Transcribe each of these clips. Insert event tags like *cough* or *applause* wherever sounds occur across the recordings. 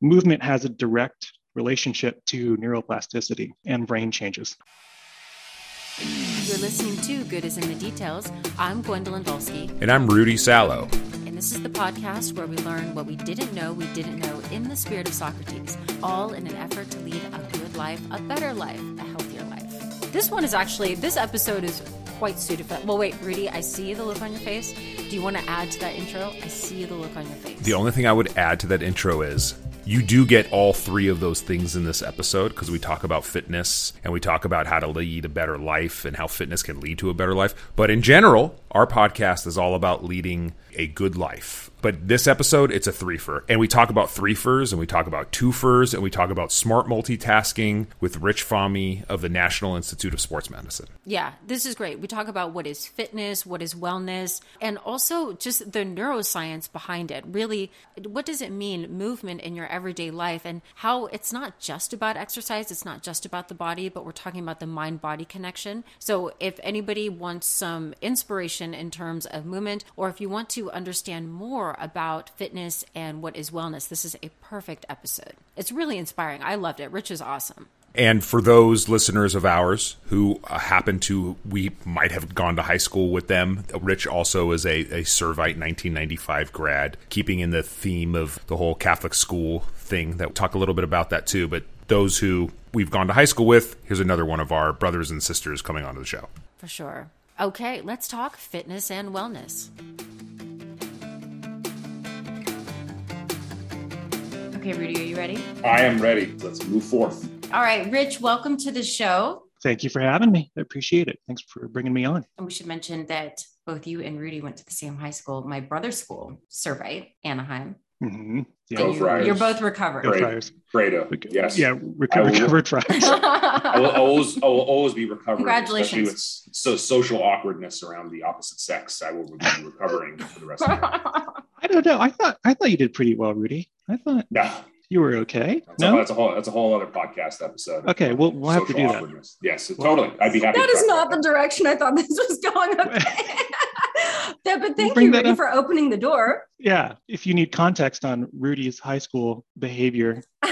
movement has a direct relationship to neuroplasticity and brain changes. You're listening to Good is in the Details. I'm Gwendolyn Volsky. And I'm Rudy Salo. And this is the podcast where we learn what we didn't know we didn't know in the spirit of Socrates, all in an effort to lead a good life, a better life, a healthier life. This one is actually, this episode is quite suited for Well, wait, Rudy, I see the look on your face. Do you want to add to that intro? I see the look on your face. The only thing I would add to that intro is you do get all three of those things in this episode because we talk about fitness and we talk about how to lead a better life and how fitness can lead to a better life. But in general, our podcast is all about leading a good life. But this episode, it's a threefer. And we talk about threefers and we talk about twofers and we talk about smart multitasking with Rich Fahmy of the National Institute of Sports Medicine. Yeah, this is great. We talk about what is fitness, what is wellness, and also just the neuroscience behind it. Really, what does it mean, movement in your everyday life, and how it's not just about exercise, it's not just about the body, but we're talking about the mind body connection. So if anybody wants some inspiration in terms of movement, or if you want to understand more about fitness and what is wellness, this is a perfect episode. It's really inspiring. I loved it. Rich is awesome. And for those listeners of ours who uh, happen to, we might have gone to high school with them. Rich also is a, a Servite 1995 grad, keeping in the theme of the whole Catholic school thing. That we'll talk a little bit about that too. But those who we've gone to high school with, here's another one of our brothers and sisters coming onto the show. For sure. Okay, let's talk fitness and wellness. Okay, Rudy, are you ready? I am ready. Let's move forth. All right, Rich, welcome to the show. Thank you for having me. I appreciate it. Thanks for bringing me on. And we should mention that both you and Rudy went to the same high school, my brother's school, Servite, Anaheim. Mm-hmm. Yeah. you, are both recovered. Go Friars. Fredo. Uh, yes. Yeah, reco- recovered Friars. *laughs* I will always, I will always be recovering. Congratulations. With so social awkwardness around the opposite sex. I will be recovering for the rest of my life. *laughs* I don't know. I thought I thought you did pretty well, Rudy. I thought No, you were okay. that's, no. a, that's a whole that's a whole other podcast episode. Okay, we'll- we'll have to do that. awkwardness. Yes, totally. I'd be happy. That to is not about the direction I thought this was going. Okay. *laughs* *laughs* Yeah, but thank bring you, that Rudy, up. for opening the door. yeah, if you need context on Rudy's high school behavior, *laughs*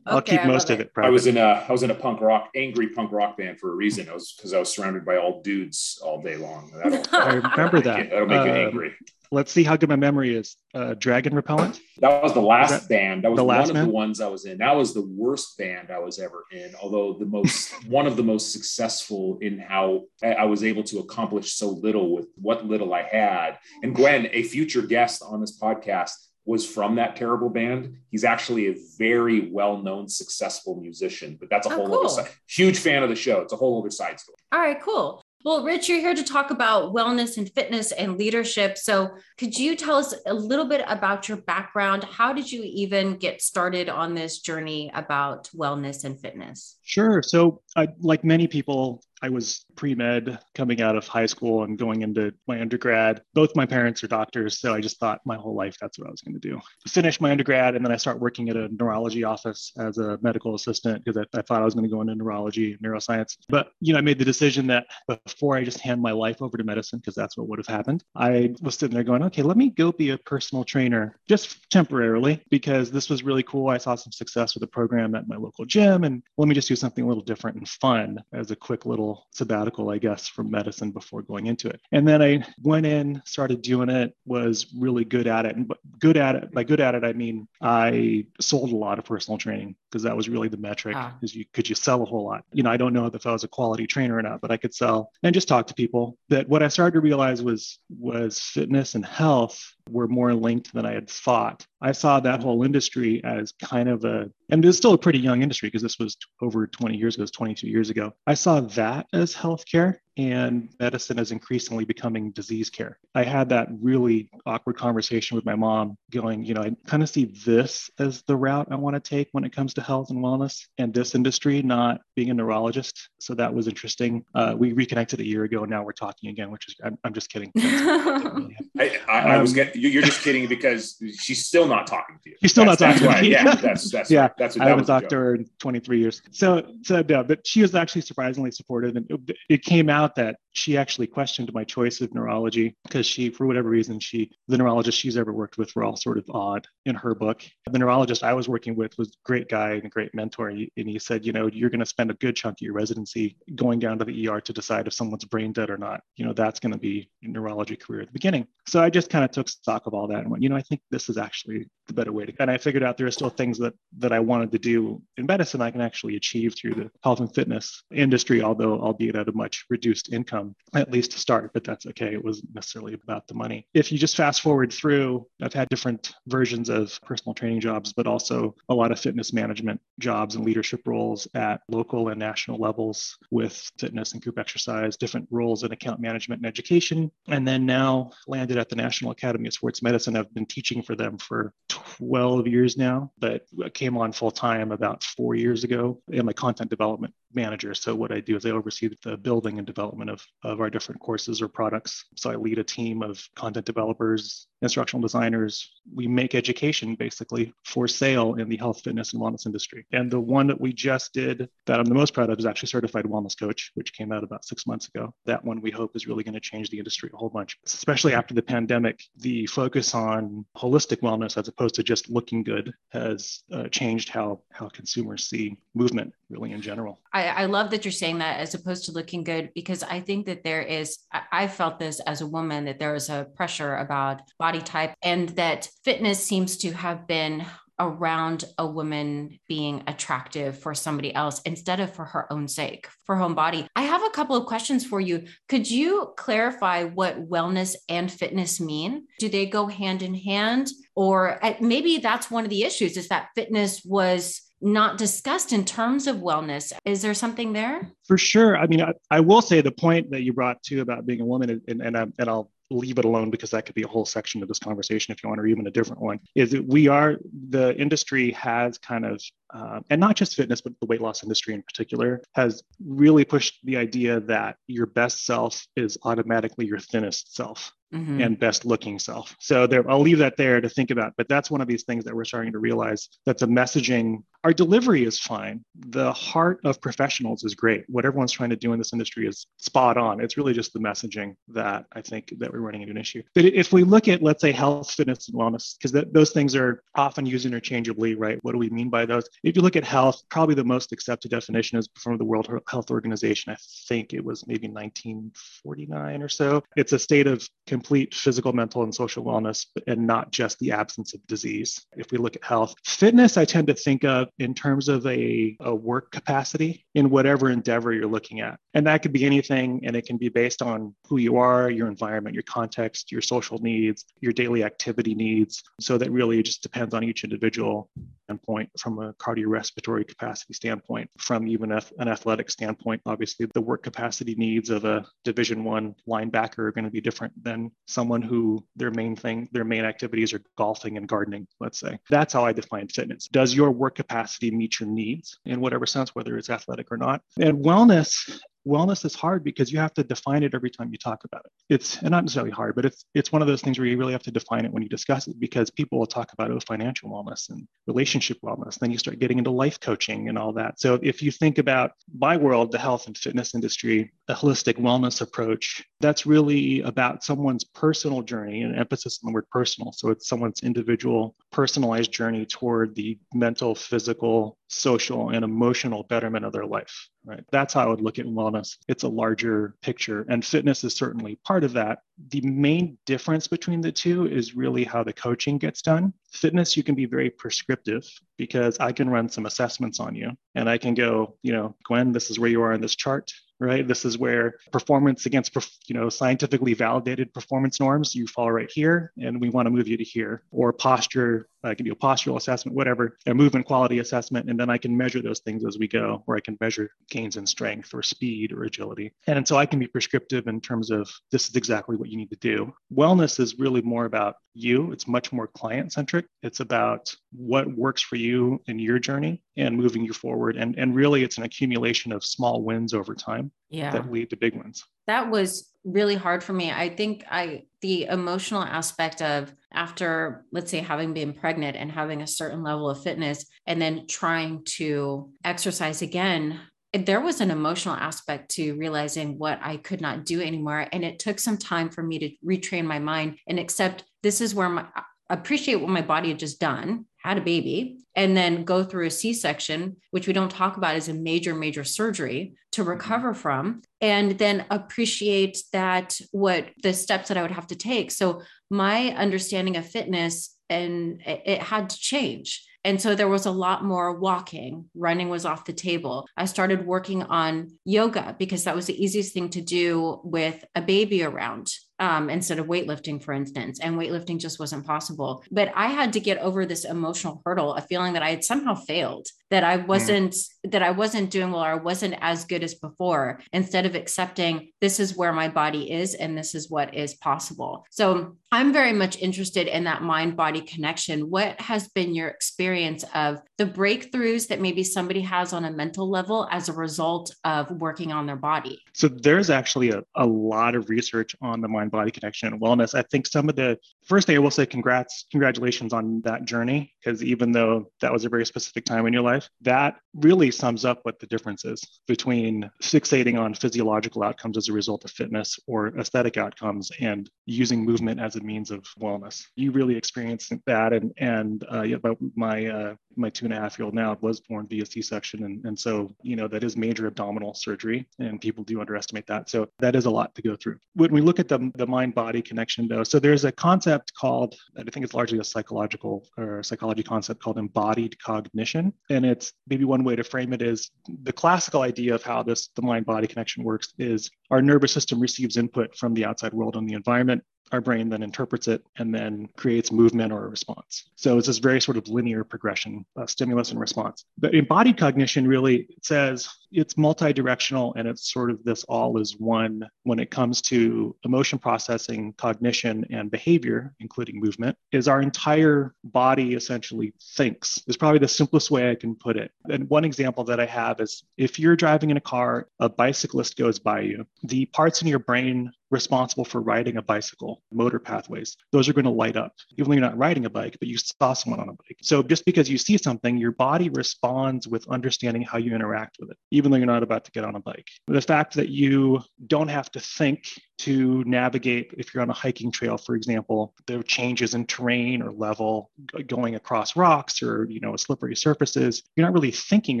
I'll keep I most of it. I was in a I was in a punk rock, angry punk rock band for a reason. I was because I was surrounded by all dudes all day long. That'll, *laughs* I remember that. That'll make you Um, angry. Let's see how good my memory is. Uh, Dragon Repellent. That was the last that band. That was the one last of band? the ones I was in. That was the worst band I was ever in. Although the most *laughs* one of the most successful in how I I was able to accomplish so little with what little I had. And Gwen, a future guest on this podcast, was from that terrible band. He's actually a very well-known, successful musician. But that's a Oh, whole cool. other side. Huge fan of the show. It's a whole other side story. All right, cool. Well, Rich, you're here to talk about wellness and fitness and leadership. So, could you tell us a little bit about your background? How did you even get started on this journey about wellness and fitness? Sure. So, I, like many people, I was pre med coming out of high school and going into my undergrad. Both my parents are doctors, so I just thought my whole life that's what I was going to do. Finish my undergrad, and then I start working at a neurology office as a medical assistant because I, I thought I was going to go into neurology and neuroscience. But you know, I made the decision that before I just hand my life over to medicine, because that's what would have happened, I was sitting there going, okay, let me go be a personal trainer just temporarily because this was really cool. I saw some success with a program at my local gym, and let me just do something a little different and fun as a quick little sabbatical, I guess, from medicine before going into it. And then I went in, started doing it, was really good at it. And but good at it, by good at it, I mean I sold a lot of personal training because that was really the metric Ah. is you could you sell a whole lot. You know, I don't know if I was a quality trainer or not, but I could sell and just talk to people. That what I started to realize was was fitness and health were more linked than I had thought. I saw that whole industry as kind of a, and it's still a pretty young industry because this was over 20 years ago, it was 22 years ago. I saw that as healthcare and medicine is increasingly becoming disease care. I had that really awkward conversation with my mom going, you know, I kind of see this as the route I want to take when it comes to health and wellness and this industry, not being a neurologist. So that was interesting. Uh, we reconnected a year ago. And now we're talking again, which is, I'm, I'm just kidding. *laughs* *laughs* I, I, I was Um, getting you- you're just kidding because she's still not talking to you. She's still not talking to why- me. Yeah, *laughs* that's that's Yeah, that's what I haven't a talked to her in 23 years. So, so no, but she was actually surprisingly supportive. And it, it came out that she actually questioned my choice of neurology because she, for whatever reason, she, the neurologist she's ever worked with were all sort of odd in her book. The neurologist I was working with was a great guy and a great mentor. And he said, you know, you're going to spend a good chunk of your residency going down to the ER to decide if someone's brain dead or not. You know, that's going to be your neurology career at the beginning. So I just kind of took stock of all that and went, you know, I think this is actually the better way to. And I figured out there are still things that that I wanted to do in medicine I can actually achieve through the health and fitness industry, although albeit at a much reduced income, Um, at least to start. But that's okay. It wasn't necessarily about the money. If you just fast forward through, I've had different versions of personal training jobs, but also a lot of fitness management jobs and leadership roles at local and national levels with fitness and group exercise, different roles in account management and education. And then now landed at the National Academy of Sports Medicine. I've been teaching for them for 12 years now, but came on full time about four years ago. I'm a content development manager. So what I do is I oversee the building and development of, of our different courses or products. So I lead a team of content developers, instructional designers. We make education basically for sale in the health, fitness, and wellness industry. And the one that we just did that I'm the most proud of is actually Certified Wellness Coach, which came out about six months ago. That one we hope is really going to change the industry a whole bunch, especially after the pandemic. The focus on holistic wellness as opposed to just looking good has uh, changed how, how consumers see movement really in general. I, I love that you're saying that as opposed to looking good because I think that there is, I, felt this as a woman that there is a pressure about body type and that fitness seems to have been around a woman being attractive for somebody else instead of for her own sake, for own body. I have a couple of questions for you. Could you clarify what wellness and fitness mean? Do they go hand in hand? Or uh, maybe that's one of the issues is that fitness was not discussed in terms of wellness. Is there something there? For sure. I mean, I, I will say the point that you brought to about being a woman, and, and, and, and I'll leave it alone because that could be a whole section of this conversation if you want, or even a different one, is that we are, the industry has kind of, uh, and not just fitness, but the weight loss industry in particular, has really pushed the idea that your best self is automatically your thinnest self mm-hmm. and best looking self. So there, I'll leave that there to think about. But that's one of these things that we're starting to realize that the messaging, our delivery is fine. The heart of professionals is great. What everyone's trying to do in this industry is spot on. It's really just the messaging that I think that we're running into an issue. But if we look at, let's say, health, fitness, and wellness, because th- those things are often used interchangeably, right? What do we mean by those? If you look at health, probably the most accepted definition is from the World Health Organization. I think it was maybe 1949 or so. It's a state of physical, mental, and social wellness, and not just the absence of disease. If we look at health, fitness, I tend to think of in terms of a, a work capacity in whatever endeavor you're looking at. And that could be anything, and it can be based on who you are, your environment, your context, your social needs, your daily activity needs. So that really just depends on each individual standpoint from a cardiorespiratory capacity standpoint, from even an athletic standpoint. Obviously, the work capacity needs of a Division One linebacker are going to be different than someone who their main thing, their main activities are golfing and gardening, let's say. That's how I define fitness. Does your work capacity meet your needs in whatever sense, whether it's athletic or not? And wellness wellness is hard because you have to define it every time you talk about it. It's not necessarily hard, but it's it's one of those things where you really have to define it when you discuss it because people will talk about oh financial wellness and relationship wellness. Then you start getting into life coaching and all that. So if you think about my world, the health and fitness industry, a holistic wellness approach, that's really about someone's personal journey and emphasis on the word personal. So it's someone's individual personalized journey toward the mental, physical, social, and emotional betterment of their life right? That's how I would look at wellness. It's a larger picture, and fitness is certainly part of that. The main difference between the two is really how the coaching gets done. Fitness, you can be very prescriptive because I can run some assessments on you and I can go, you know, Gwen, this is where you are in this chart right? This is where performance against, you know, scientifically validated performance norms, you fall right here, and we want to move you to here. Or posture, I can do a postural assessment, whatever, a movement quality assessment, and then I can measure those things as we go, or I can measure gains in strength or speed or agility. And so I can be prescriptive in terms of this is exactly what you need to do. Wellness is really more about you. It's much more client centric. It's about what works for you in your journey and moving you forward. And, and really, it's an accumulation of small wins over time yeah. that lead to big ones. That was really hard for me. I think I, the emotional aspect of after, let's say, having been pregnant and having a certain level of fitness and then trying to exercise again there was an emotional aspect to realizing what I could not do anymore. And it took some time for me to retrain my mind and accept this is where my appreciate what my body had just done had a baby and then go through a c-section which we don't talk about as a major major surgery to mm-hmm. recover from and then appreciate that what the steps that i would have to take so my understanding of fitness and it had to change and so there was a lot more walking, running was off the table. I started working on yoga because that was the easiest thing to do with a baby around um, instead of weightlifting, for instance. And weightlifting just wasn't possible. But I had to get over this emotional hurdle, a feeling that I had somehow failed, that I mm. wasn't mm. that I wasn't doing well or I wasn't as good as before. Instead of accepting this is where my body is and this is what is possible. So I'm very much interested in that mind body connection. What has been your experience of the breakthroughs that maybe somebody has on a mental level as a result of working on their body? So there's actually a, a lot of research on the mind body connection and wellness. I think some of the first thing I will say, congrats, congratulations on that journey, because even though that was a very specific time in your life, that really sums up what the difference is between fixating on physiological outcomes as a result of fitness or aesthetic outcomes and using movement as a means of wellness. You really experienced that, and and uh, yeah, my uh, my two and a half year old now was born via C-section, and and so you know that is major abdominal surgery, and people do underestimate that. So that is a lot to go through. When we look at the the mind body connection, though, so there's a concept called I think it's largely a psychological or psychology concept called embodied cognition, and it's maybe one way to frame it is the classical idea of how this the mind body connection works is our nervous system receives input from the outside world and the environment our brain then interprets it and then creates movement or a response. So it's this very sort of linear progression, stimulus and response. But embodied cognition really says it's multi-directional and it's sort of this all is one when it comes to emotion processing, cognition, and behavior, including movement, is our entire body essentially thinks is probably the simplest way I can put it. And one example that I have is if you're driving in a car, a bicyclist goes by you, the parts in your brain responsible for riding a bicycle, motor pathways, those are going to light up, even though you're not riding a bike, but you saw someone on a bike. So just because you see something, your body responds with understanding how you interact with it, even though you're not about to get on a bike. The fact that you don't have to think to navigate if you're on a hiking trail for example the changes in terrain or level going across rocks or you know slippery surfaces. You're not really thinking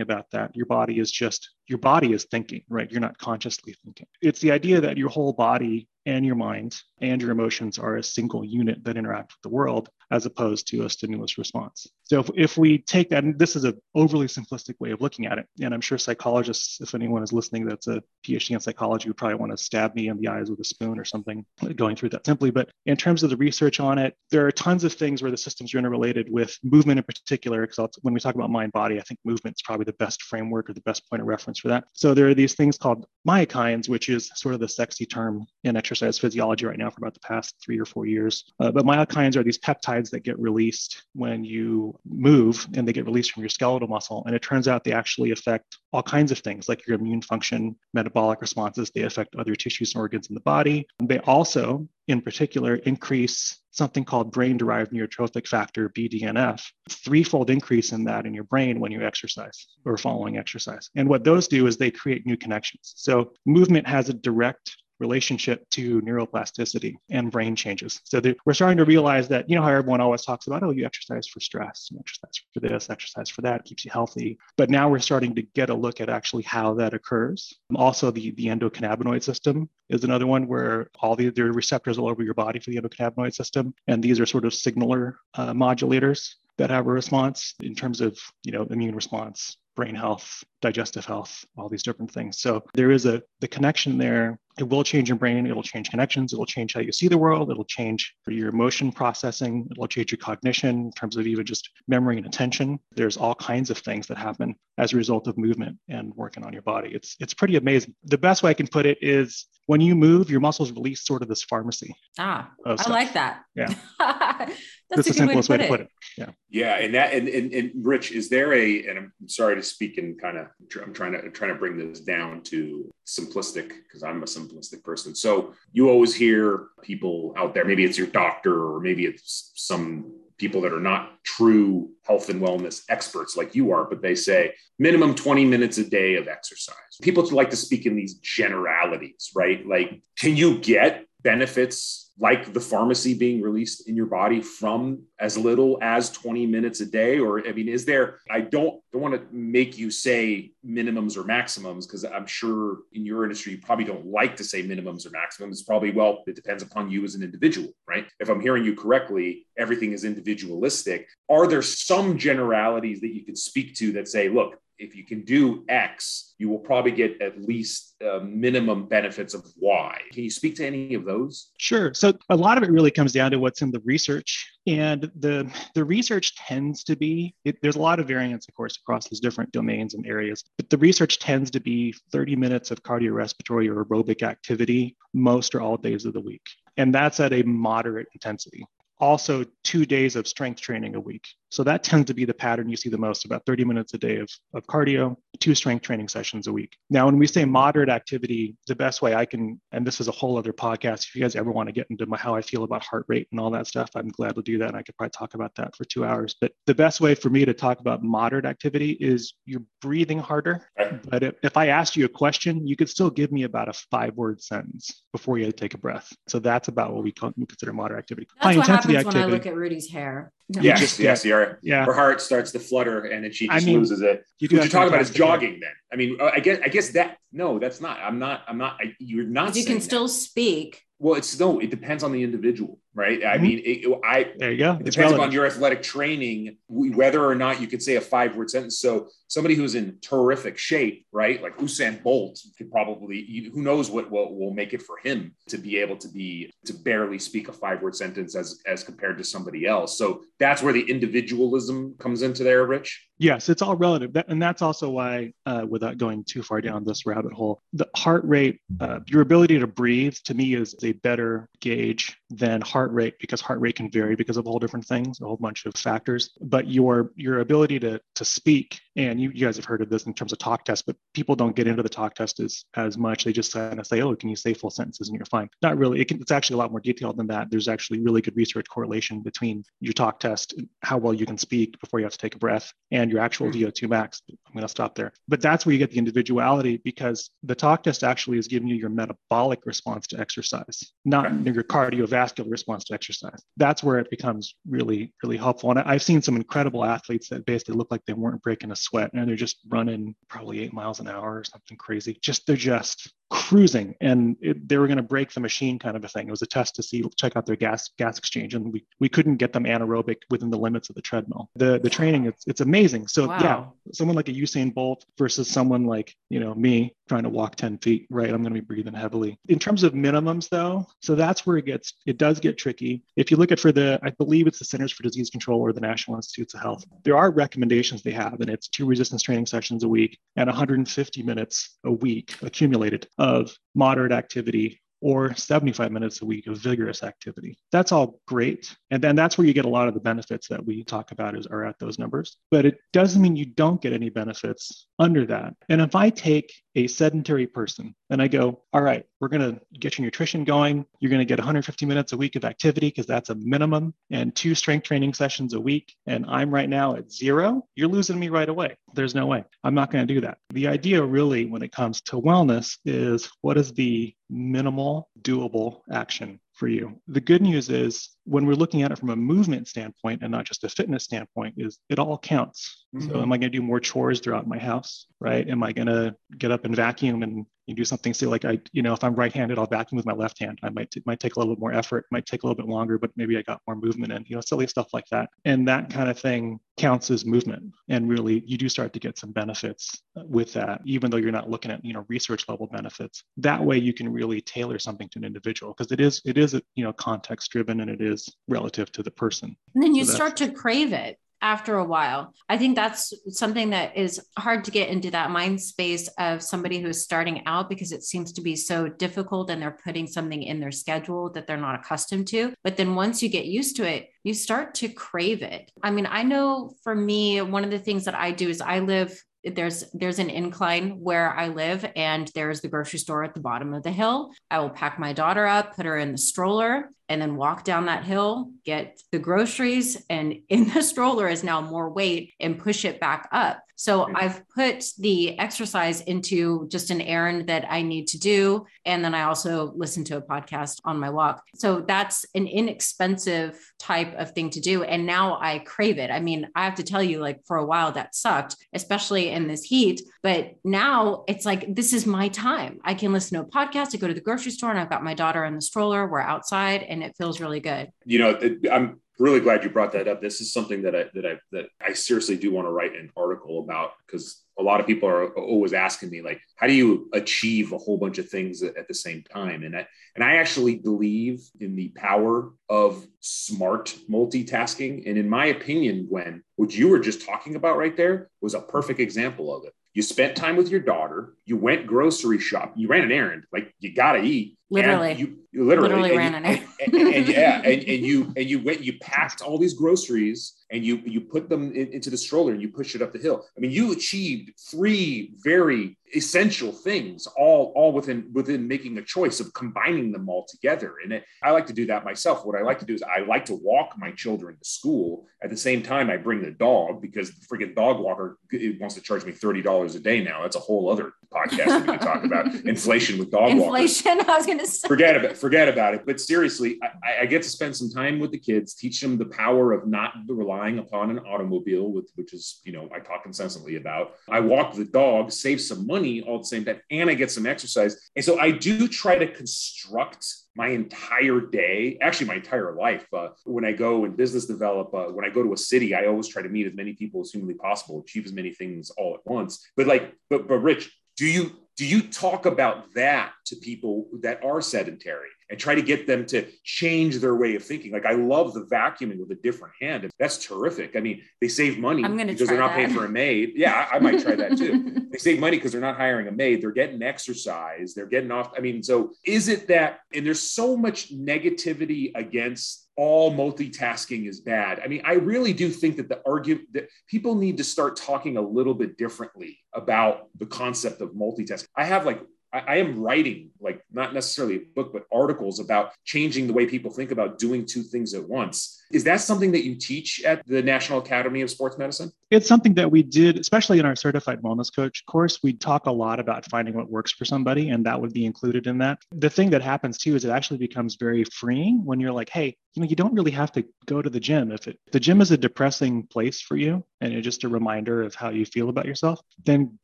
about that. Your body is just your body is thinking right? You're not consciously thinking. It's the idea that your whole body and your mind and your emotions are a single unit that interact with the world as opposed to a stimulus response. So if, if we take that, and this is an overly simplistic way of looking at it, and I'm sure psychologists, if anyone is listening that's a PhD in psychology, would probably want to stab me in the eyes with a spoon or something going through that simply. But in terms of the research on it, there are tons of things where the systems are interrelated with movement in particular, because when we talk about mind body, I think movement is probably the best framework or the best point of reference for that. So there are these things called myokines, which is sort of the sexy term in exercise physiology right now for about the past three or four years. Uh, but myokines are these peptides that get released when you move and they get released from your skeletal muscle. And it turns out they actually affect all kinds of things like your immune function, metabolic responses. They affect other tissues and organs in the body. They also, in particular, increase something called brain derived neurotrophic factor, BDNF, threefold increase in that in your brain when you exercise or following exercise. And what those do is they create new connections. So movement has a direct relationship to neuroplasticity and brain changes. So we're starting to realize that, you know, how everyone always talks about, oh, you exercise for stress, you exercise for this, exercise for that, keeps you healthy. But now we're starting to get a look at actually how that occurs. Also, the, the endocannabinoid system is another one where all the there are receptors all over your body for the endocannabinoid system. And these are sort of signaler uh, modulators that have a response in terms of, you know, immune response, brain health, digestive health, all these different things. So there is a the connection there. It will change your brain. It'll change connections. It'll change how you see the world. It'll change your emotion processing. It'll change your cognition in terms of even just memory and attention. There's all kinds of things that happen as a result of movement and working on your body. It's it's pretty amazing. The best way I can put it is when you move, your muscles release sort of this pharmacy. Ah, I like that. Yeah. *laughs* That's, the simplest way to, way to, put it. Yeah. Yeah. And that, and, and, and Rich, is there a, and I'm sorry to speak and kind of, I'm trying to, trying to bring this down to simplistic because I'm a simplistic person. So you always hear people out there, maybe it's your doctor or maybe it's some people that are not true health and wellness experts like you are, but they say minimum 20 minutes a day of exercise. People like to speak in these generalities, right? Like, can you get benefits like the pharmacy being released in your body from as little as 20 minutes a day? Or i mean is there i don't don't want to make you say minimums or maximums because i'm sure in your industry you probably don't like to say minimums or maximums. It's probably well it depends upon you as an individual right? If i'm hearing you correctly everything is individualistic. Are there some generalities that you could speak to that say look if you can do X, you will probably get at least uh, minimum benefits of Y. Can you speak to any of those? Sure. So a lot of it really comes down to what's in the research, and the the research tends to be it, there's a lot of variance, of course, across these different domains and areas. But the research tends to be 30 minutes of cardiorespiratory or aerobic activity most or all days of the week, and that's at a moderate intensity also two days of strength training a week. So that tends to be the pattern you see the most about 30 minutes a day of, of cardio, two strength training sessions a week. Now, when we say moderate activity, the best way I can, and this is a whole other podcast, if you guys ever want to get into my, how I feel about heart rate and all that stuff, I'm glad to do that. And I could probably talk about that for two hours. But the best way for me to talk about moderate activity is you're breathing harder. But if, if I asked you a question, you could still give me about a five word sentence before you take a breath. So that's about what we, consider moderate activity. That's High what intensity happens activity. when I look at Rudy's hair. Yes, just, yes, yeah, yeah. Her heart starts to flutter, and then she just I mean, loses it. You what you're talking about is jogging. Then, I mean, uh, I guess, I guess that no, that's not. I'm not. I'm not. I, you're not. You can that. still speak. Well, it's no. It depends on the individual right? Mm-hmm. I mean, it, I there you go. It depends upon your athletic training, whether or not you could say a five word sentence. So somebody who's in terrific shape, right, like Usain Bolt, could probably who knows what will, will make it for him to be able to be to barely speak a five word sentence as as compared to somebody else. So that's where the individualism comes into there, Rich. Yes, it's all relative, that, and that's also why, uh, without going too far down this rabbit hole, the heart rate, uh, your ability to breathe, to me, is a better gauge than heart rate because heart rate can vary because of all different things, a whole bunch of factors. But your your ability to to speak, and you, you guys have heard of this in terms of talk test, but people don't get into the talk test as as much. They just kind of say, "Oh, can you say full sentences?" and you're fine. Not really. It can, it's actually a lot more detailed than that. There's actually really good research correlation between your talk test, how well you can speak before you have to take a breath, and your actual mm-hmm. VO2 max. I'm going to stop there. But that's where you get the individuality because the talk test actually is giving you your metabolic response to exercise, not your cardiovascular response to exercise. That's where it becomes really, really helpful. And I've seen some incredible athletes that basically look like they weren't breaking a sweat and they're just running probably eight miles an hour or something crazy. Just they're just cruising and it, they were going to break the machine kind of a thing. It was a test to see, check out their gas gas exchange. And we, we couldn't get them anaerobic within the limits of the treadmill. The the training, it's, it's amazing. So wow. yeah, someone like a Usain Bolt versus someone like, you know, me trying to walk 10 feet, right? I'm going to be breathing heavily. In terms of minimums though, so that's where it gets, it does get tricky. If you look at for the, I believe it's the Centers for Disease Control or the National Institutes of Health, there are recommendations they have, and it's two resistance training sessions a week and 150 minutes a week accumulated of moderate activity or 75 minutes a week of vigorous activity. That's all great. And then that's where you get a lot of the benefits that we talk about is are at those numbers. But it doesn't mean you don't get any benefits under that. And if I take a sedentary person and I go, all right, we're going to get your nutrition going. You're going to get 150 minutes a week of activity because that's a minimum and two strength training sessions a week. And I'm right now at zero. You're losing me right away. There's no way. I'm not going to do that. The idea really when it comes to wellness is what is the minimal doable action for you. The good news is when we're looking at it from a movement standpoint and not just a fitness standpoint is it all counts. Mm-hmm. So am I going to do more chores throughout my house, right? Am I going to get up and vacuum and you do something say like I, you know, if I'm right-handed, I'll vacuum with my left hand. I might, it might take a little bit more effort, might take a little bit longer, but maybe I got more movement and, you know, silly stuff like that. And that kind of thing counts as movement. And really you do start to get some benefits uh, with that, even though you're not looking at, you know, research level benefits. That way you can really tailor something to an individual because it is, it is, you know, context driven and it is relative to the person. And then you so start to crave it after a while. I think that's something that is hard to get into that mind space of somebody who is starting out because it seems to be so difficult and they're putting something in their schedule that they're not accustomed to. But then once you get used to it, you start to crave it. I mean, I know for me, one of the things that I do is I live there's there's an incline where I live and there's the grocery store at the bottom of the hill. I will pack my daughter up, put her in the stroller, and then walk down that hill, get the groceries, and *laughs* in the stroller is now more weight and push it back up. So I've put the exercise into just an errand that I need to do. And then I also listen to a podcast on my walk. So that's an inexpensive type of thing to do. And now I crave it. I mean, I have to tell you, like for a while that sucked, especially in this heat. But now it's like, this is my time. I can listen to a podcast, I go to the grocery store, and I've got my daughter in the stroller. We're outside and it feels really good. You know, I'm really glad you brought that up. This is something that I that I that I seriously do want to write an article about because a lot of people are always asking me like, how do you achieve a whole bunch of things at the same time? And I and I actually believe in the power of smart multitasking. And in my opinion, Gwen, what you were just talking about right there was a perfect example of it. You spent time with your daughter. You went grocery shop. You ran an errand. Like you got to eat. Literally. You, you literally, literally ran you, errand. and, and, and, yeah, *laughs* and, and you and you went. You packed all these groceries and you you put them in, into the stroller and you push it up the hill. I mean, you achieved three very essential things all all within within making a choice of combining them all together and it, i like to do that myself what i like to do is i like to walk my children to school at the same time i bring the dog because the freaking dog walker wants to charge me $30 a day now that's a whole other podcast we can talk about *laughs* inflation with dog Inflation, *laughs* walkers. To say. *laughs* forget about forget about it but seriously I, I get to spend some time with the kids teach them the power of not relying upon an automobile with which is you know i talk incessantly about i walk the dog save some money all the same time and I get some exercise. And so I do try to construct my entire day, actually my entire life. Uh, when I go and business develop, uh, when I go to a city, I always try to meet as many people as humanly possible, achieve as many things all at once. But like, but but Rich, do you do you talk about that to people that are sedentary? and try to get them to change their way of thinking. Like I love the vacuuming with a different hand. That's terrific. I mean, they save money because they're not that. paying for a maid. Yeah, I, I might try that too. *laughs* they save money because they're not hiring a maid. They're getting exercise. They're getting off. I mean, so is it that, and there's so much negativity against all multitasking is bad. I mean, I really do think that the argument that people need to start talking a little bit differently about the concept of multitasking. I have like I, am writing like not necessarily a book, but articles about changing the way people think about doing two things at once. Is that something that you teach at the National Academy of Sports Medicine? It's something that we did, especially in our certified wellness coach course. We talk a lot about finding what works for somebody, and that would be included in that. The thing that happens too is it actually becomes very freeing when you're like, hey, you know, you don't really have to go to the gym. If it, the gym is a depressing place for you and it's just a reminder of how you feel about yourself, then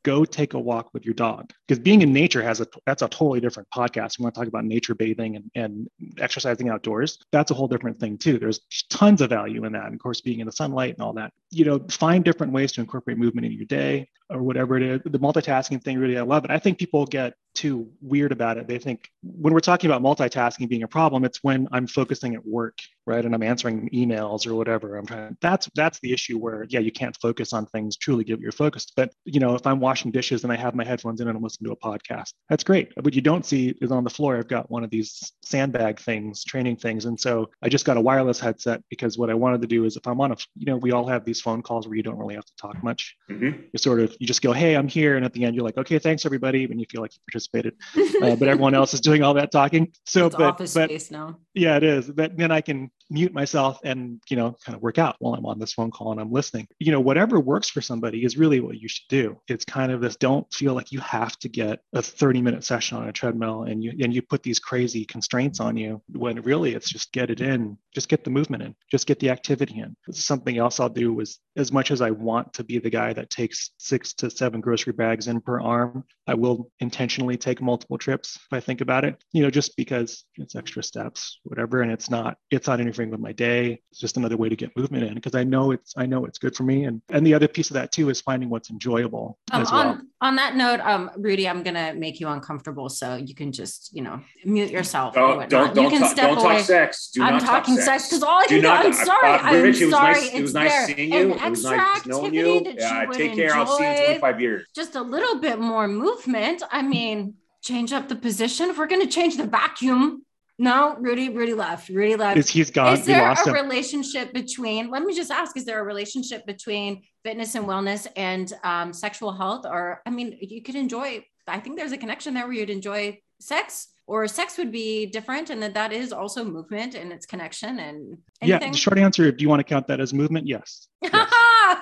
go take a walk with your dog. Because being in nature has a that's a totally different podcast. We want to talk about nature bathing and, and exercising outdoors. That's a whole different thing too. There's tons of value in that. Of course, being in the sunlight and all that. You know, find different ways to incorporate movement in your day or whatever it is. The multitasking thing, really, I love it. I think people get too weird about it. They think when we're talking about multitasking being a problem, it's when I'm focusing at work, right? And I'm answering emails or whatever. I'm trying. That's that's the issue where yeah, you can't focus on things truly give your focus. But you know, if I'm washing dishes and I have my headphones in and I'm listening to a podcast, that's great. What you don't see is on the floor. I've got one of these sandbag things, training things, and so I just got a wireless headset because what I wanted to do is if I'm on a, you know, we all have these phone calls where you don't really have to talk much. Mm-hmm. You sort of you just go, hey, I'm here, and at the end you're like, okay, thanks everybody, and you feel like you participated, *laughs* uh, but everyone else is doing all that talking. So, it's but, office but space now. yeah, it is. But then I can mute myself and you know kind of work out while I'm on this phone call and I'm listening. You know, whatever works for somebody is really what you should do. It's kind of this: don't feel like you have to get a 30 minute session on a treadmill and you and you put these crazy constraints on you when really it's just get it in, just get the movement in, just get the activity in. Something else I'll do is as much as I want to be the guy that takes six to seven grocery bags in per arm, I will intentionally take multiple trips if I think about it, you know, just because it's extra steps, whatever. And it's not, it's not interfering with my day. It's just another way to get movement in because I know it's, I know it's good for me. And, and the other piece of that too is finding what's enjoyable Um, as well. on, on that note, um, Rudy, I'm gonna make you uncomfortable, so you can just, you know, mute yourself. Don't don't don't, you can talk, step don't away. talk sex. Do I'm not talking talk sex because all I Do can do. not- I'm uh, sorry. uh, Rich, I'm it was sorry. nice- it it's was nice seeing you. An It was nice knowing you. that Yeah, you would take care. I'll see you in enjoy. 25 years. Just a little bit more movement. I mean, change up the position. If we're gonna change the vacuum, no, Rudy, Rudy left. Rudy left. Is he's gone? Is there a him. relationship between, let me just ask, is there a relationship between fitness and wellness and um, sexual health? Or, I mean, you could enjoy, I think there's a connection there where you'd enjoy sex or sex would be different and that that is also movement and its connection and anything? yeah the short answer do you want to count that as movement yes, *laughs* yes.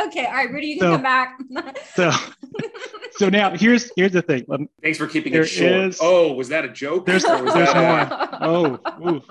okay all right rudy you can so, come back so *laughs* so now here's here's the thing. Um, thanks for keeping it short. is, oh was that a joke? There's, there's *laughs* more oh ooh,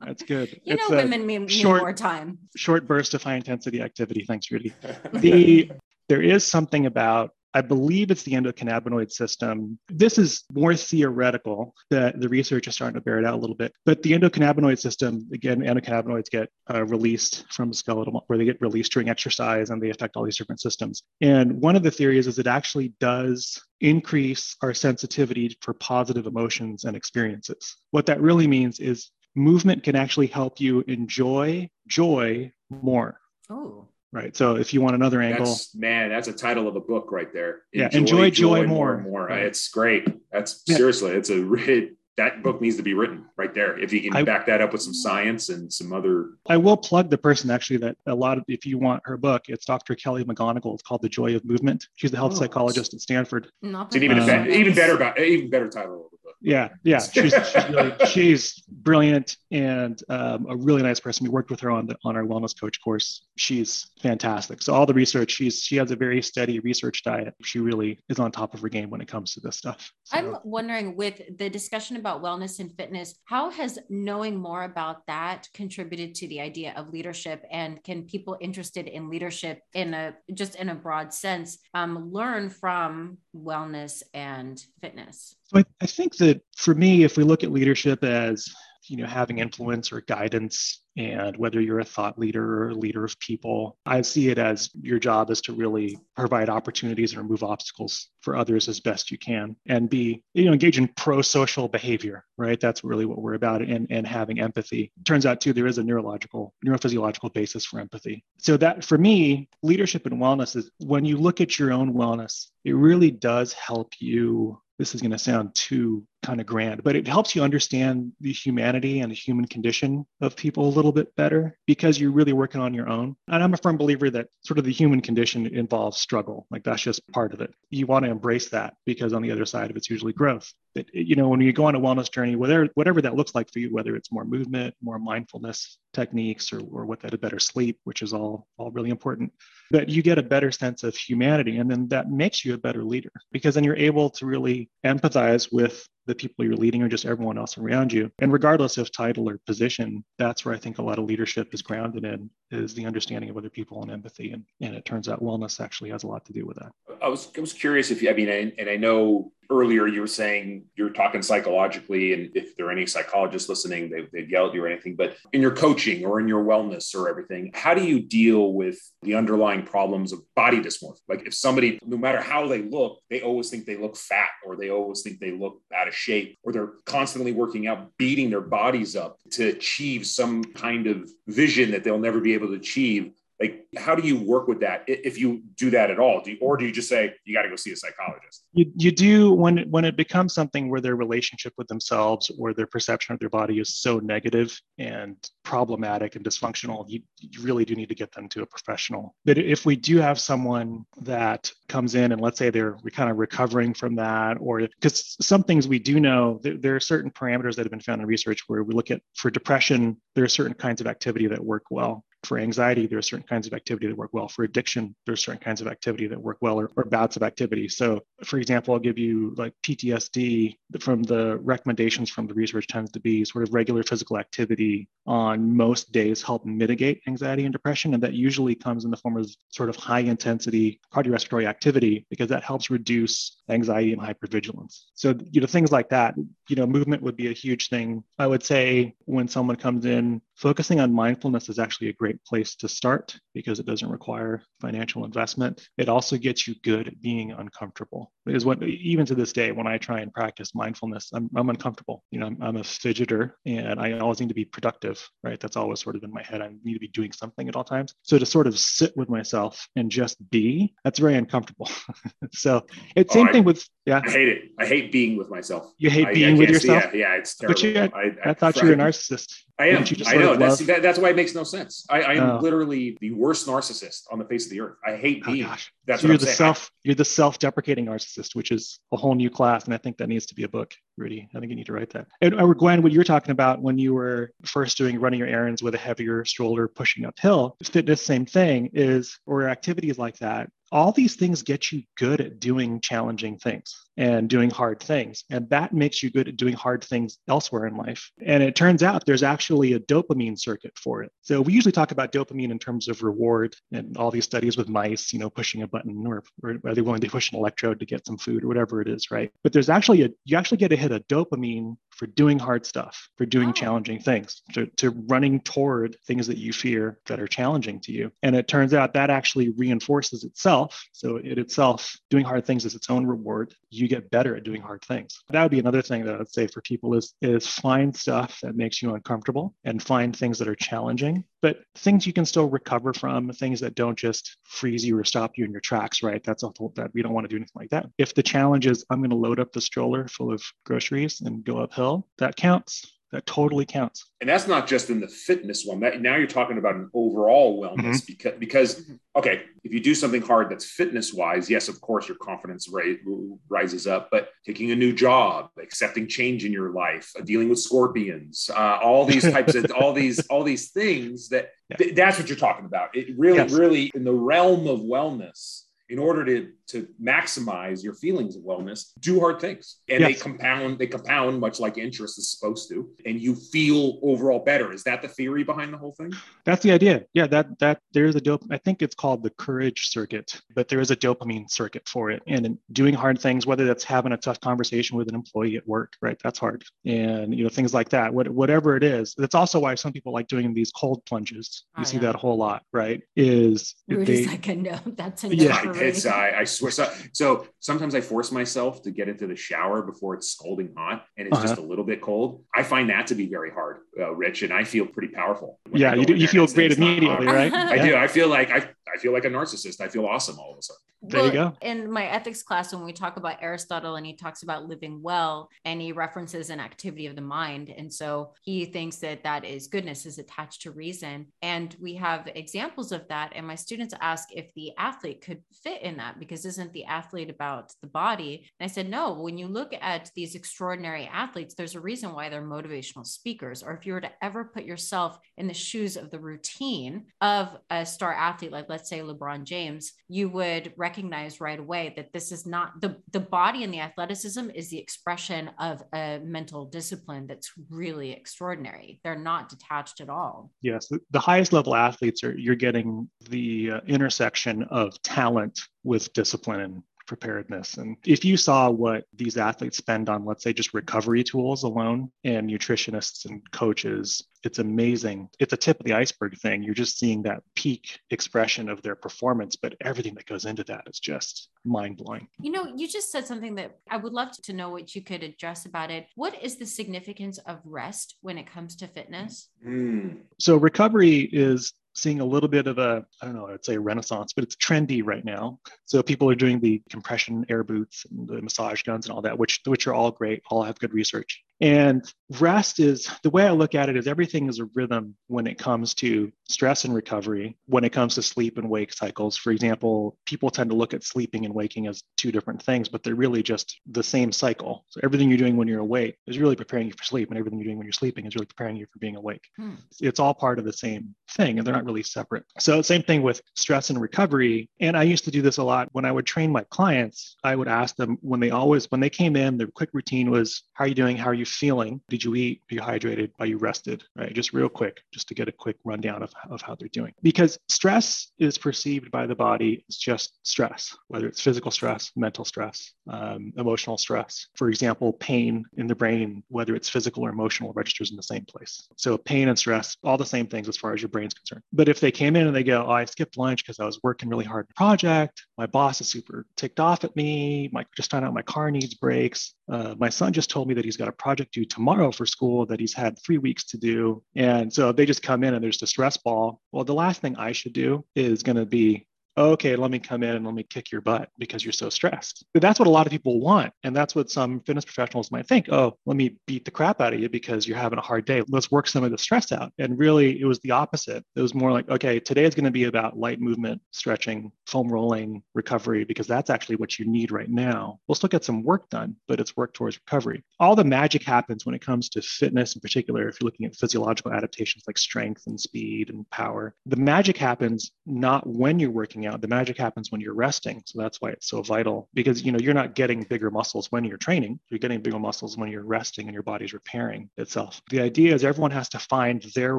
that's good. You it's know women mean short, more time. short burst of high intensity activity. Thanks rudy. *laughs* The there is something about I believe it's the endocannabinoid system. This is more theoretical that the research is starting to bear it out a little bit. But the endocannabinoid system, again, endocannabinoids get uh, released from the skeletal, where they get released during exercise and they affect all these different systems. And one of the theories is it actually does increase our sensitivity for positive emotions and experiences. What that really means is movement can actually help you enjoy joy more. Oh. Right. So if you want another angle, that's, man, that's a title of a book right there. Enjoy, yeah, enjoy joy, joy more. more. Right. It's great. That's yeah. seriously, it's a *laughs* that book needs to be written right there. If you can I, back that up with some science and some other. I will plug the person actually that a lot of, if you want her book, it's Dr. Kelly McGonigal. It's called The Joy of Movement. She's the health oh, psychologist at Stanford. Not even, um, even better about, even better title yeah, yeah, she's she's, really, *laughs* she's brilliant and um, a really nice person. We worked with her on the on our wellness coach course. She's fantastic. So all the research, she's she has a very steady research diet. She really is on top of her game when it comes to this stuff. So. I'm wondering with the discussion about wellness and fitness, how has knowing more about that contributed to the idea of leadership? And can people interested in leadership in a just in a broad sense um, learn from wellness and fitness? So I, I think that for me, if we look at leadership as you know having influence or guidance and whether you're a thought leader or a leader of people i see it as your job is to really provide opportunities and remove obstacles for others as best you can and be you know engage in pro-social behavior right? That's really what we're about and, and having empathy. Turns out too there is a neurological neurophysiological basis for empathy. So that for me leadership and wellness is when you look at your own wellness it really does help you this is going to sound too kind of grand, but it helps you understand the humanity and the human condition of people a little bit better because you're really working on your own. And I'm a firm believer that sort of the human condition involves struggle. Like that's just part of it. You want to embrace that because on the other side of it's usually growth. But you know, when you go on a wellness journey, whatever whatever that looks like for you, whether it's more movement, more mindfulness techniques, or or what that a better sleep, which is all all really important, but you get a better sense of humanity, and then that makes you a better leader because then you're able to really empathize with the people you're leading or just everyone else around you. And regardless of title or position, that's where I think a lot of leadership is grounded in is the understanding of other people and empathy. And, and it turns out wellness actually has a lot to do with that. I was, I was curious if you, I mean, and, and I know earlier you were saying you're talking psychologically and if there are any psychologists listening they, they'd yell at you or anything but in your coaching or in your wellness or everything how do you deal with the underlying problems of body dysmorphia like if somebody no matter how they look they always think they look fat or they always think they look out of shape or they're constantly working out beating their bodies up to achieve some kind of vision that they'll never be able to achieve like how do you work with that if you do that at all? Do you, or do you just say you got to go see a psychologist you, you do when when it becomes something where their relationship with themselves or their perception of their body is so negative and problematic and dysfunctional you, you really do need to get them to a professional. But if we do have someone that comes in and let's say they're kind of recovering from that or because some things we do know there, there are certain parameters that have been found in research where we look at for depression there are certain kinds of activity that work well for anxiety, there are certain kinds of activity that work well. For addiction, there are certain kinds of activity that work well or, or bouts of activity. So, for example, I'll give you like PTSD from the recommendations from the research tends to be sort of regular physical activity on most days help mitigate anxiety and depression. And that usually comes in the form of sort of high intensity cardiorespiratory activity because that helps reduce anxiety and hypervigilance. So, you know, things like that, you know, movement would be a huge thing. I would say when someone comes in, focusing on mindfulness is actually a great place to start because it doesn't require financial investment. It also gets you good at being uncomfortable. Because what even to this day, when I try and practice mindfulness, I'm, I'm uncomfortable. You know, I'm, I'm a fidgeter and I always need to be productive, right? That's always sort of in my head. I need to be doing something at all times. So to sort of sit with myself and just be, that's very uncomfortable. *laughs* so it's oh, same thing with Yeah. I hate it. I hate being with myself. You hate I, being I with yourself? Yeah, yeah, it's terrible. But you, I, I, I thought you were a narcissist. I am. I know. That's that, that's why it makes no sense. I, I am Oh. literally the worst narcissist on the face of the earth. I hate Oh being. gosh. That's So you're I'm the saying. self you're the self-deprecating narcissist, which is a whole new class. And I think that needs to be a book, Rudy. I think you need to write that. And or Gwen, what you're talking about when you were first doing running your errands with a heavier stroller pushing uphill, fitness, same thing, is or activities like that. All these things get you good at doing challenging things and doing hard things. And that makes you good at doing hard things elsewhere in life. And it turns out there's actually a dopamine circuit for it. So we usually talk about dopamine in terms of reward and all these studies with mice, you know, pushing a button or, or are they willing to push an electrode to get some food or whatever it is, right? But there's actually a, you actually get a hit of dopamine for doing hard stuff, for doing Oh. challenging things, to, to running toward things that you fear that are challenging to you. And it turns out that actually reinforces itself. So it itself, doing hard things is its own reward. You get better at doing hard things. That would be another thing that I'd say for people is, is find stuff that makes you uncomfortable and find things that are challenging, but things you can still recover from, things that don't just freeze you or stop you in your tracks, right? That's a whole that we don't want to do anything like that. If the challenge is I'm going to load up the stroller full of groceries and go uphill, that counts. That totally counts. and that's not just in the fitness one. That now you're talking about an overall wellness because because okay, if you do something hard that's fitness wise, yes, of course your confidence rate rises up. But taking a new job, accepting change in your life, uh, dealing with scorpions, uh, all these types of all these all these things that Yeah. th- that's what you're talking about. It really, Yes. really in the realm of wellness. In order to to maximize your feelings of wellness, do hard things, and they compound. They compound much like interest is supposed to, and you feel overall better. Is that the theory behind the whole thing? That's the idea. Yeah, that that there's a dope. I think it's called the courage circuit, but there is a dopamine circuit for it. And doing hard things, whether that's having a tough conversation with an employee at work, right? That's hard. And you know things like that. What, whatever it is, that's also why some people like doing these cold plunges. You Oh, see yeah. that a whole lot, right? Is Rudy's they, like a no. That's a no. Yeah, for I, it's, I, I swear. So, so sometimes I force myself to get into the shower before it's scalding hot and it's Uh-huh. just a little bit cold. I find that to be very hard, uh, Rich, and I feel pretty powerful. yeah, you do, you feel great immediately, right? *laughs* I Yeah. do. I feel like I, I feel like a narcissist. I feel awesome all of a sudden. There you go. In my ethics class, when we talk about Aristotle and he talks about living well, and he references an activity of the mind. And so he thinks that that is goodness is attached to reason. And we have examples of that. And my students ask if the athlete could fit in that because isn't the athlete about the body? And I said, no, when you look at these extraordinary athletes, there's a reason why they're motivational speakers. Or if you were to ever put yourself in the shoes of the routine of a star athlete, like let's say LeBron James, you would recognize right away that this is not the, the body and the athleticism is the expression of a mental discipline that's really extraordinary. They're not detached at all. Yes, the, highest level athletes are you're getting the uh, intersection of talent with discipline preparedness. And if you saw what these athletes spend on, let's say, just recovery tools alone and nutritionists and coaches, it's amazing. It's a tip of the iceberg thing. You're just seeing that peak expression of their performance, but everything that goes into that is just mind blowing. You know, you just said something that I would love to know what you could address about it. What is the significance of rest when it comes to fitness? Mm. So recovery is seeing a little bit of a, I don't know, I'd say a renaissance, but it's trendy right now. So people are doing the compression air boots and the massage guns and all that, which which are all great, all have good research. And rest is the way I look at it is everything is a rhythm when it comes to stress and recovery, when it comes to sleep and wake cycles. For example, people tend to look at sleeping and waking as two different things, but they're really just the same cycle. So everything you're doing when you're awake is really preparing you for sleep, and everything you're doing when you're sleeping is really preparing you for being awake. Hmm. It's all part of the same thing, and they're not really separate. So same thing with stress and recovery. And I used to do this a lot when I would train my clients. I would ask them when they always when they came in, their quick routine was, "How are you doing? How are you feeling? Did you eat? Are you hydrated? Are you rested?" Right? Just real quick, just to get a quick rundown of, of how they're doing. Because stress is perceived by the body as just stress, whether it's physical stress, mental stress, um, emotional stress. For example, pain in the brain, whether it's physical or emotional, registers in the same place. So pain and stress, all the same things as far as your brain's concerned. But if they came in and they go, oh, I skipped lunch because I was working really hard on the project. My boss is super ticked off at me. My, just found out my car needs brakes. Uh, my son just told me that he's got a project due tomorrow for school that he's had three weeks to do. And so they just come in and there's the stress ball. Well, the last thing I should do is going to be okay, let me come in and let me kick your butt because you're so stressed. But that's what a lot of people want. And that's what some fitness professionals might think, oh, let me beat the crap out of you because you're having a hard day. Let's work some of the stress out. And really, it was the opposite. It was more like, okay, today is going to be about light movement, stretching, foam rolling, recovery, because that's actually what you need right now. We'll still get some work done, but it's work towards recovery. All the magic happens when it comes to fitness in particular, if you're looking at physiological adaptations like strength and speed and power. The magic happens not when you're working out, the magic happens when you're resting. So that's why it's so vital because you know you're not getting bigger muscles when you're training. You're getting bigger muscles when you're resting and your body's repairing itself. The idea is everyone has to find their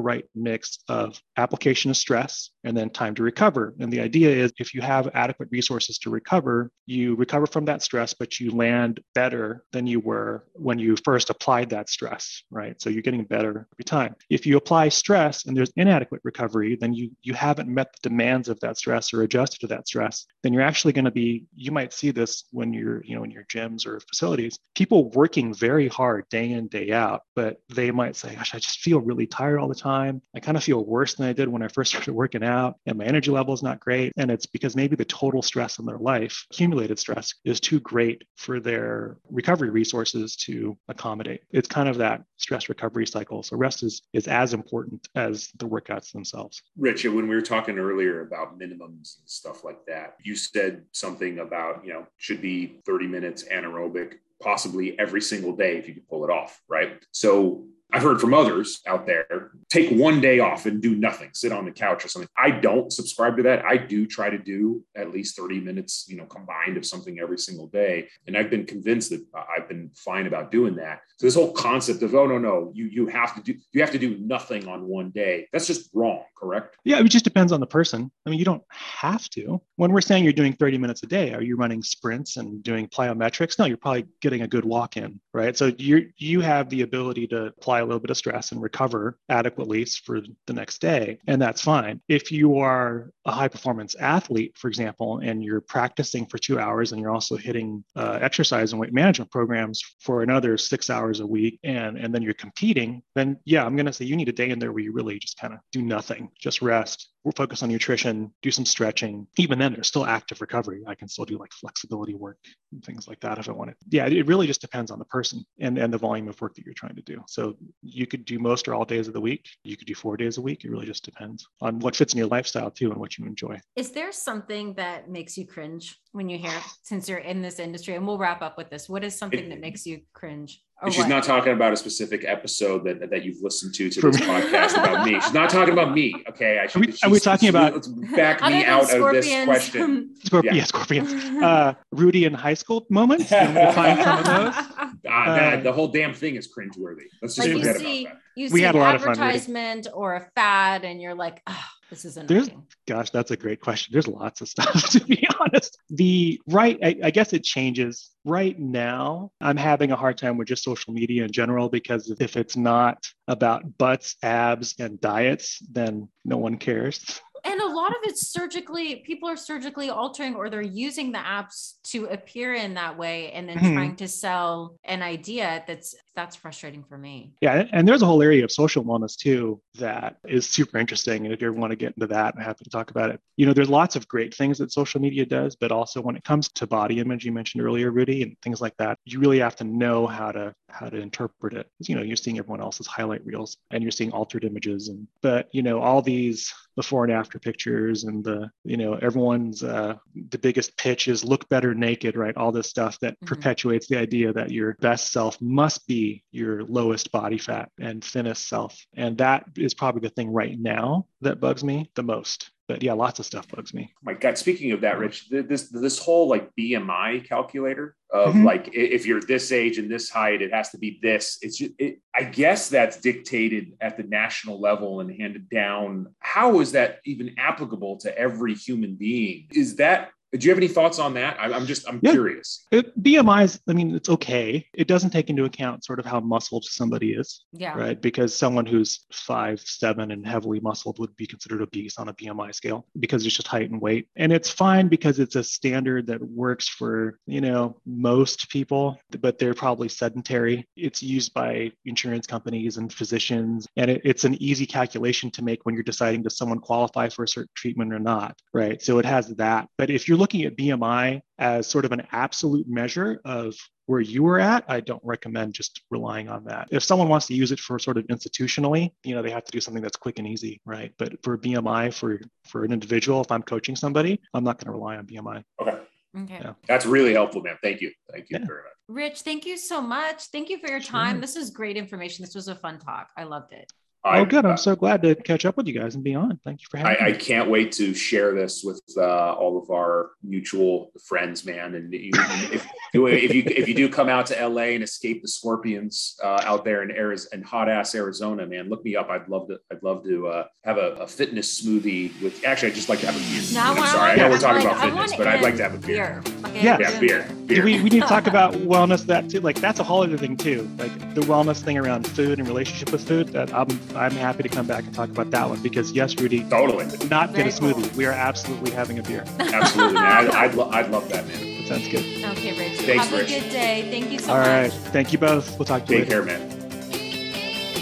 right mix of application of stress and then time to recover. And the idea is if you have adequate resources to recover, you recover from that stress, but you land better than you were when you first applied that stress, right? So you're getting better every time. If you apply stress and there's inadequate recovery, then you you haven't met the demands of that stress or adjusted to that stress. Then you're actually going to be you might see this when you're, you know, in your gyms or facilities, people working very hard day in, day out, but they might say, gosh, I just feel really tired all the time. I kind of feel worse than I did when I first *laughs* started working out and my energy level is not great. And it's because maybe the total stress in their life, accumulated stress, is too great for their recovery resources to accommodate. It's kind of that stress recovery cycle. So rest is is as important as the workouts themselves. Rich, when we were talking earlier about minimums stuff like that, you said something about, you know, should be 30 minutes anaerobic possibly every single day if you could pull it off, right? So I've heard from others out there take one day off and do nothing, sit on the couch or something. I don't subscribe to that. I do try to do at least 30 minutes, you know, combined of something every single day. And I've been convinced that I've been fine about doing that. So this whole concept of, oh no, no, you you have to do you have to do nothing on one day. That's just wrong, correct? Yeah, it just depends on the person. I mean, you don't have to. When we're saying you're doing 30 minutes a day, are you running sprints and doing plyometrics? No, you're probably getting a good walk in, right? So you you have the ability to apply a little bit of stress and recover adequately for the next day. And that's fine. If you are a high performance athlete, for example, and you're practicing for two hours and you're also hitting uh, exercise and weight management programs for another six hours a week, and, and then you're competing, then yeah, I'm going to say you need a day in there where you really just kind of do nothing, just rest, focus on nutrition, do some stretching. Even then, there's still active recovery. I can still do like flexibility work and things like that if I want to. Yeah, it really just depends on the person and, and the volume of work that you're trying to do. So you could do most or all days of the week. You could do four days a week. It really just depends on what fits in your lifestyle too and what you enjoy. Is there something that makes you cringe when you hear, since you're in this industry? And we'll wrap up with this. What is something that makes you cringe? And she's what? not talking about a specific episode that, that you've listened to to this podcast about me. She's not talking about me. Okay. I should, are, we, are we talking about let's back me out of this question? Scorp- yeah. yeah, scorpions. Uh, Rudy in high school moments. find some of those. *laughs* Ah, uh, the whole damn thing is cringeworthy. Let's just like forget see, about that. You see we had an advertisement or a fad, and you're like, oh, this is annoying. There's, gosh, that's a great question. There's lots of *laughs* stuff to be honest. The right, I, I, guess it changes. Right now, I'm having a hard time with just social media in general because if it's not about butts, abs, and diets, then no one cares and a lot of it's surgically people are surgically altering or they're using the apps to appear in that way and then mm-hmm. trying to sell an idea that's that's frustrating for me. Yeah and there's a whole area of social wellness too that is super interesting and if you ever want to get into that i'm happy to talk about it. You know there's lots of great things that social media does but also when it comes to body image you mentioned earlier rudy and things like that you really have to know how to how to interpret it. You know you're seeing everyone else's highlight reels and you're seeing altered images and but you know all these before and after pictures and the you know everyone's uh, the biggest pitch is look better naked right? All this stuff that mm-hmm. perpetuates the idea that your best self must be your lowest body fat and thinnest self and that is probably the thing right now that bugs me the most but yeah, lots of stuff bugs me. My God, speaking of that, Rich, this this whole like BMI calculator of mm-hmm. like if you're this age and this height, it has to be this. It's just, it, I guess that's dictated at the national level and handed down. How is that even applicable to every human being? Is that Do you have any thoughts on that? I'm just, I'm Yeah. curious. It, BMI is, I mean, it's okay. It doesn't take into account sort of how muscled somebody is, Yeah. right? Because someone who's five, seven, and heavily muscled would be considered obese on a BMI scale because it's just height and weight. And it's fine because it's a standard that works for, you know, most people, but they're probably sedentary. It's used by insurance companies and physicians. And it, it's an easy calculation to make when you're deciding does someone qualify for a certain treatment or not, right? So it has that. But if you're looking at BMI as sort of an absolute measure of where you were at, I don't recommend just relying on that. If someone wants to use it for sort of institutionally, you know, they have to do something that's quick and easy, right? But for BMI, for for an individual, if I'm coaching somebody, I'm not going to rely on BMI. Okay. Okay. Yeah. That's really helpful, man. Thank you. Thank you Yeah. very much. Rich, thank you so much. Thank you for your Sure. time. This is great information. This was a fun talk. I loved it. Oh, good. I, I'm so glad to catch up with you guys and be on. Thank you for having I, I can't wait to share this with uh, all of our mutual friends, man. And you, if, if you if you do come out to LA and escape the scorpions uh, out there in Arizona, in hot ass Arizona, man, look me up. I'd love to. I'd love to uh, have a, a fitness smoothie with. Actually, I'd just like to have a beer. Now I'm sorry, I know we're talking about fitness, but I'd like to have a beer. Okay, Yeah. Yeah, beer. Beer. we, we need to talk about wellness that too like that's a whole other thing too like the wellness thing around food and relationship with food that i'm i'm happy to come back and talk about that one because yes rudy Totally, not get a smoothie cool. we are absolutely having a beer absolutely, man. I'd, I'd, lo- I'd love that, man. that sounds good Okay, Rich. Thanks, Have Rich. a good day. Thank you so all much. right thank you both we'll talk to you Take later care, man.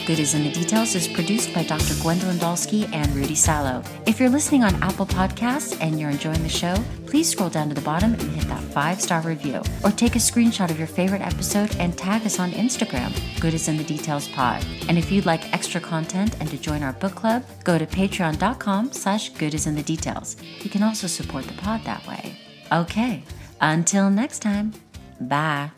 Good is in the Details is produced by Dr. Gwendolyn Dolske and Rudy Salo. If you're listening on Apple Podcasts and you're enjoying the show, please scroll down to the bottom and hit that five star review. Or take a screenshot of your favorite episode and tag us on Instagram, Good is in the Details Pod. And if you'd like extra content and to join our book club, go to patreon.com slash good is in the details. You can also support the pod that way. Okay, until next time, bye.